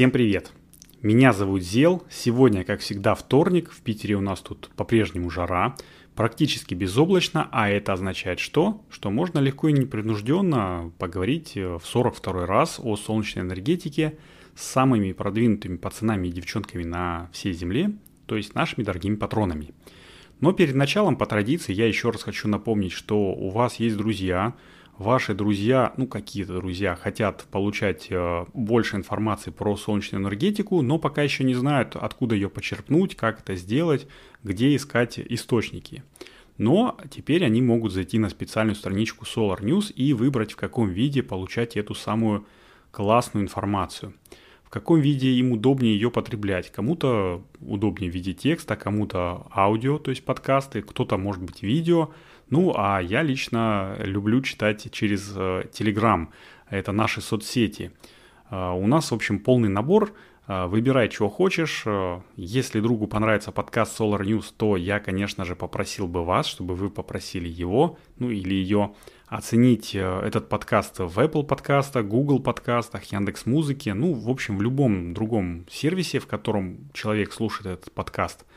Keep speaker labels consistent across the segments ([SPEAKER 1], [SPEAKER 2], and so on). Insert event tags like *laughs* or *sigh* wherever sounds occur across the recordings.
[SPEAKER 1] Всем привет! Меня зовут Зел. Сегодня, как всегда, вторник. В Питере у нас тут по-прежнему жара. Практически безоблачно, а это означает что? Что можно легко и непринужденно поговорить э, в 42 раз о солнечной энергетике с самыми продвинутыми пацанами и девчонками на всей Земле, то есть нашими дорогими патронами. Но перед началом, по традиции, я еще раз хочу напомнить, что у вас есть друзья, ваши друзья, ну какие-то друзья, хотят получать э, больше информации про солнечную энергетику, но пока еще не знают, откуда ее почерпнуть, как это сделать, где искать источники. Но теперь они могут зайти на специальную страничку Solar News и выбрать, в каком виде получать эту самую классную информацию. В каком виде им удобнее ее потреблять. Кому-то удобнее в виде текста, кому-то аудио, то есть подкасты, кто-то может быть видео, ну, а я лично люблю читать через э, Telegram. Это наши соцсети. Э, у нас, в общем, полный набор. Э, выбирай, чего хочешь. Если другу понравится подкаст Solar News, то я, конечно же, попросил бы вас, чтобы вы попросили его, ну или ее оценить этот подкаст в Apple подкастах, Google подкастах, Яндекс Музыке, ну, в общем, в любом другом сервисе, в котором человек слушает этот подкаст –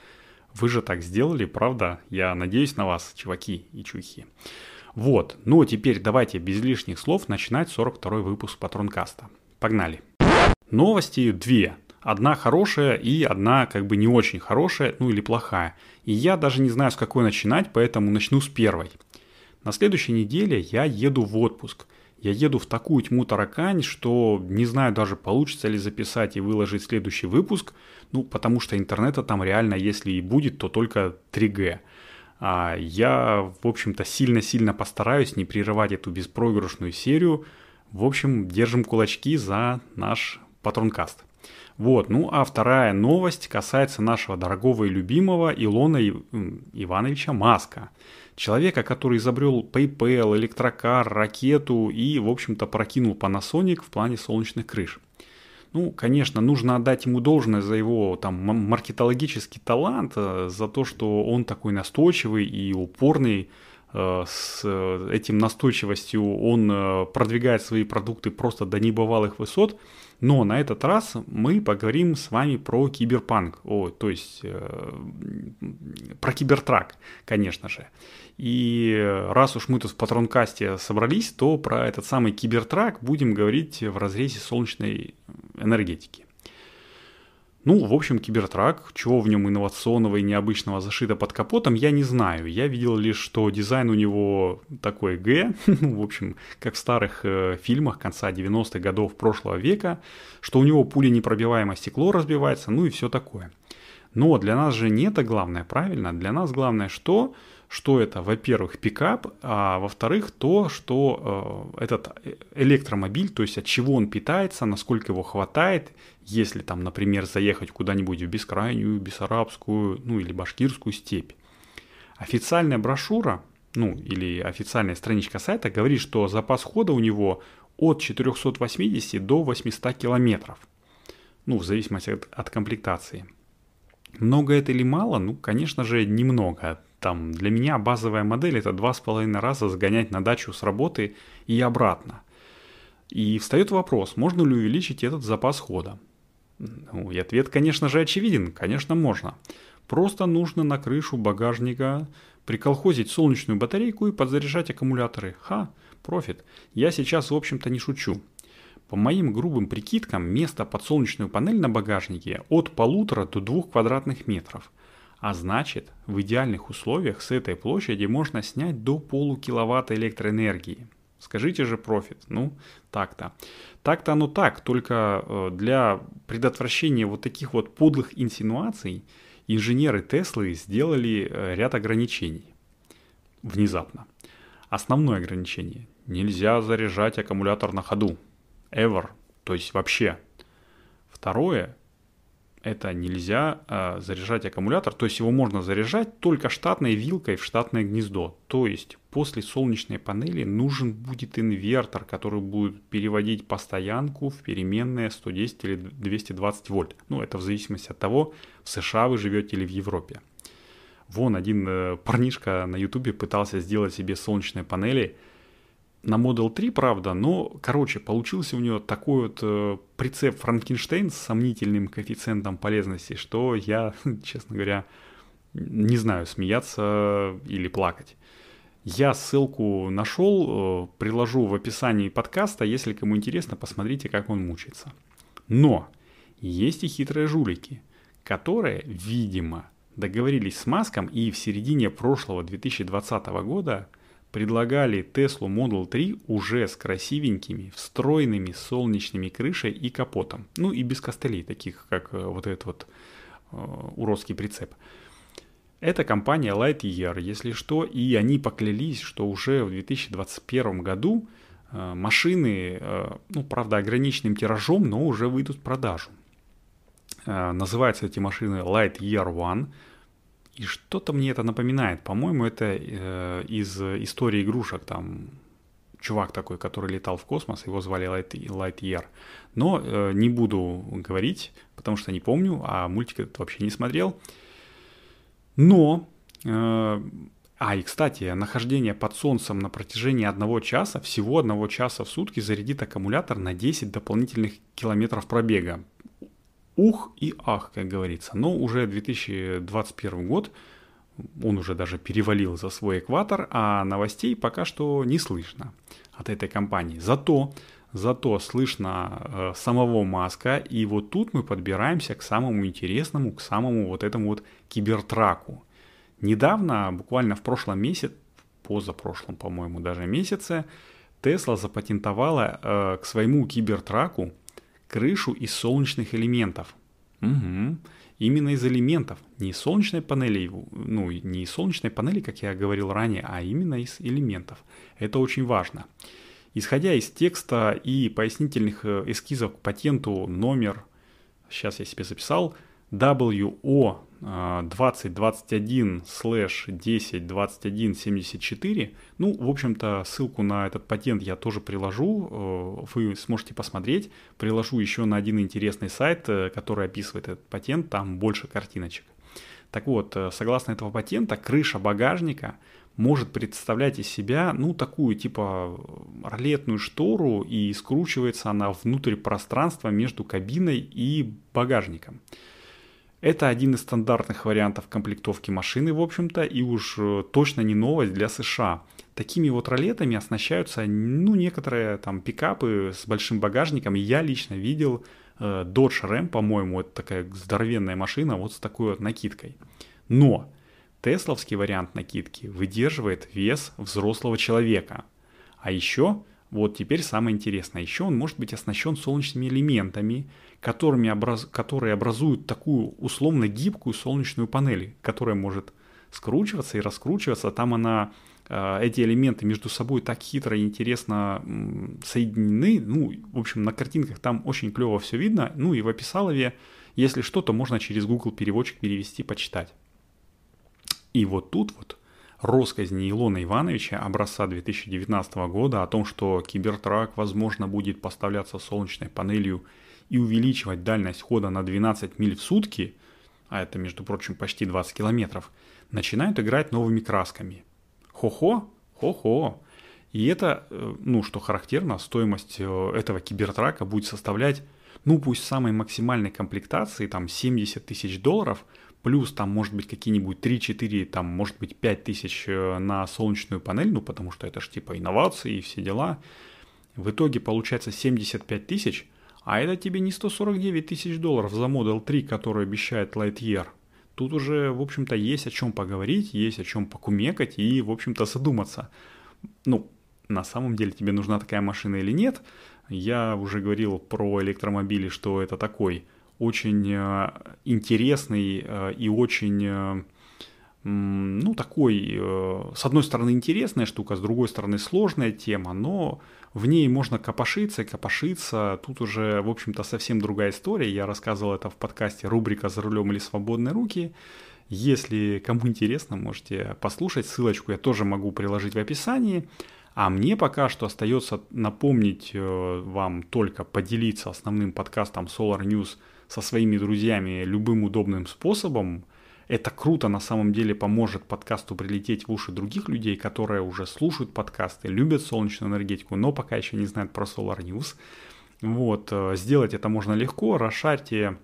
[SPEAKER 1] вы же так сделали, правда? Я надеюсь на вас, чуваки и чухи. Вот, ну а теперь давайте без лишних слов начинать 42 выпуск Патронкаста. Погнали. Новости две. Одна хорошая и одна как бы не очень хорошая, ну или плохая. И я даже не знаю, с какой начинать, поэтому начну с первой. На следующей неделе я еду в отпуск. Я еду в такую тьму таракань, что не знаю даже получится ли записать и выложить следующий выпуск, ну потому что интернета там реально, если и будет, то только 3G. А я, в общем-то, сильно-сильно постараюсь не прерывать эту беспроигрышную серию. В общем, держим кулачки за наш патронкаст. Вот, ну а вторая новость касается нашего дорогого и любимого Илона Ивановича Маска – человека, который изобрел PayPal, электрокар, ракету и, в общем-то, прокинул Panasonic в плане солнечных крыш. Ну, конечно, нужно отдать ему должное за его там маркетологический талант, э, за то, что он такой настойчивый и упорный, э, с э, этим настойчивостью он продвигает свои продукты просто до небывалых высот. Но на этот раз мы поговорим с вами про киберпанк, о, то есть э, про кибертрак, конечно же. И раз уж мы тут в патронкасте собрались, то про этот самый кибертрак будем говорить в разрезе солнечной энергетики. Ну, в общем, кибертрак, чего в нем инновационного и необычного зашито под капотом, я не знаю. Я видел лишь, что дизайн у него такой Г, *laughs* ну, в общем, как в старых э, фильмах конца 90-х годов прошлого века, что у него пули непробиваемое стекло разбивается, ну и все такое. Но для нас же не это главное, правильно? Для нас главное что? Что это, во-первых, пикап, а во-вторых, то, что э, этот электромобиль, то есть от чего он питается, насколько его хватает, если там, например, заехать куда-нибудь в бескрайнюю, бессарабскую, ну или башкирскую степь. Официальная брошюра, ну или официальная страничка сайта говорит, что запас хода у него от 480 до 800 километров. Ну, в зависимости от, от комплектации. Много это или мало? Ну, конечно же, немного. Там для меня базовая модель это два с половиной раза сгонять на дачу с работы и обратно. И встает вопрос, можно ли увеличить этот запас хода? Ну, и ответ, конечно же, очевиден. Конечно, можно. Просто нужно на крышу багажника приколхозить солнечную батарейку и подзаряжать аккумуляторы. Ха, профит. Я сейчас, в общем-то, не шучу. По моим грубым прикидкам, место под солнечную панель на багажнике от полутора до двух квадратных метров – а значит, в идеальных условиях с этой площади можно снять до полукиловатта электроэнергии. Скажите же профит. Ну, так-то. Так-то оно так, только э, для предотвращения вот таких вот подлых инсинуаций инженеры Теслы сделали э, ряд ограничений. Внезапно. Основное ограничение. Нельзя заряжать аккумулятор на ходу. Ever. То есть вообще. Второе это нельзя э, заряжать аккумулятор, то есть его можно заряжать только штатной вилкой в штатное гнездо. То есть после солнечной панели нужен будет инвертор, который будет переводить постоянку в переменные 110 или 220 вольт. Ну, это в зависимости от того, в США вы живете или в Европе. Вон один э, парнишка на ютубе пытался сделать себе солнечные панели на Model 3, правда, но, короче, получился у него такой вот э, прицеп Франкенштейн с сомнительным коэффициентом полезности, что я, *laughs* честно говоря, не знаю, смеяться или плакать. Я ссылку нашел, э, приложу в описании подкаста, если кому интересно, посмотрите, как он мучается. Но есть и хитрые жулики, которые, видимо, договорились с Маском и в середине прошлого 2020 года – предлагали Tesla Model 3 уже с красивенькими, встроенными солнечными крышей и капотом. Ну и без костылей, таких как э, вот этот вот э, уродский прицеп. Это компания Lightyear, если что, и они поклялись, что уже в 2021 году э, машины, э, ну, правда, ограниченным тиражом, но уже выйдут в продажу. Э, называются эти машины Lightyear One – и что-то мне это напоминает. По-моему, это э, из истории игрушек. Там чувак такой, который летал в космос, его звали Light, Lightyear. Но э, не буду говорить, потому что не помню, а мультик этот вообще не смотрел. Но... Э, а, и, кстати, нахождение под солнцем на протяжении одного часа, всего одного часа в сутки зарядит аккумулятор на 10 дополнительных километров пробега ух и ах, как говорится. Но уже 2021 год, он уже даже перевалил за свой экватор, а новостей пока что не слышно от этой компании. Зато, зато слышно э, самого Маска, и вот тут мы подбираемся к самому интересному, к самому вот этому вот кибертраку. Недавно, буквально в прошлом месяце, позапрошлом, по-моему, даже месяце, Тесла запатентовала э, к своему кибертраку крышу из солнечных элементов. Угу. Именно из элементов, не из солнечной панели, ну, не из солнечной панели, как я говорил ранее, а именно из элементов. Это очень важно. Исходя из текста и пояснительных э, эскизов к патенту номер, сейчас я себе записал, WO 2021 слэш 10 21 74. Ну, в общем-то, ссылку на этот патент я тоже приложу, э, вы сможете посмотреть. Приложу еще на один интересный сайт, э, который описывает этот патент, там больше картиночек. Так вот, э, согласно этого патента, крыша багажника может представлять из себя, ну, такую типа ролетную штору, и скручивается она внутрь пространства между кабиной и багажником. Это один из стандартных вариантов комплектовки машины, в общем-то, и уж э, точно не новость для США. Такими вот ролетами оснащаются, ну, некоторые там пикапы с большим багажником. я лично видел э, Dodge Ram, по-моему, это такая здоровенная машина вот с такой вот накидкой. Но тесловский вариант накидки выдерживает вес взрослого человека. А еще вот теперь самое интересное. Еще он может быть оснащен солнечными элементами, которыми образ... которые образуют такую условно гибкую солнечную панель, которая может скручиваться и раскручиваться. Там она, э, эти элементы между собой так хитро и интересно соединены. Ну, в общем, на картинках там очень клево все видно. Ну и в описалове, если что, то можно через Google переводчик перевести, почитать. И вот тут вот росказни Илона Ивановича образца 2019 года о том, что кибертрак, возможно, будет поставляться солнечной панелью и увеличивать дальность хода на 12 миль в сутки, а это, между прочим, почти 20 километров, начинают играть новыми красками. Хо-хо, хо-хо. И это, э, ну, что характерно, стоимость э, этого кибертрака будет составлять, ну, пусть самой максимальной комплектации, там, 70 тысяч долларов – плюс там может быть какие-нибудь 3-4, там может быть 5 тысяч э, на солнечную панель, ну потому что это же типа инновации и все дела. В итоге получается 75 тысяч, а это тебе не 149 тысяч долларов за Model 3, который обещает Lightyear. Тут уже, в общем-то, есть о чем поговорить, есть о чем покумекать и, в общем-то, задуматься. Ну, на самом деле тебе нужна такая машина или нет. Я уже говорил про электромобили, что это такой очень э, интересный э, и очень, э, ну, такой, с одной стороны, интересная штука, с другой стороны, сложная тема, но в ней можно копошиться и копошиться. Тут уже, в общем-то, совсем другая история. Я рассказывал это в подкасте рубрика «За рулем или свободные руки». Если кому интересно, можете послушать. Ссылочку я тоже могу приложить в описании. А мне пока что остается напомнить вам только поделиться основным подкастом Solar News – со своими друзьями любым удобным способом. Это круто на самом деле поможет подкасту прилететь в уши других людей, которые уже слушают подкасты, любят солнечную энергетику, но пока еще не знают про Solar News. Вот, э, сделать это можно легко, расшарьте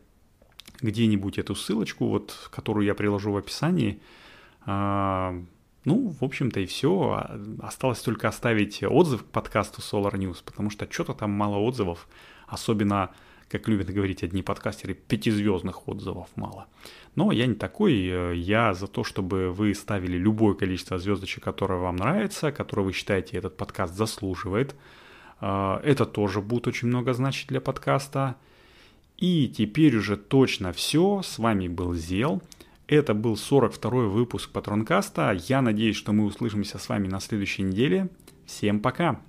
[SPEAKER 1] где-нибудь эту ссылочку, вот, которую я приложу в описании. А, ну, в общем-то и все. Осталось только оставить отзыв к подкасту Solar News, потому что что-то там мало отзывов, особенно как любят говорить одни подкастеры, пятизвездных отзывов мало. Но я не такой, э, я за то, чтобы вы ставили любое количество звездочек, которое вам нравится, которое вы считаете этот подкаст заслуживает. Э, это тоже будет очень много значить для подкаста. И теперь уже точно все. С вами был Зел. Это был 42-й выпуск Патронкаста. Я надеюсь, что мы услышимся с вами на следующей неделе. Всем пока!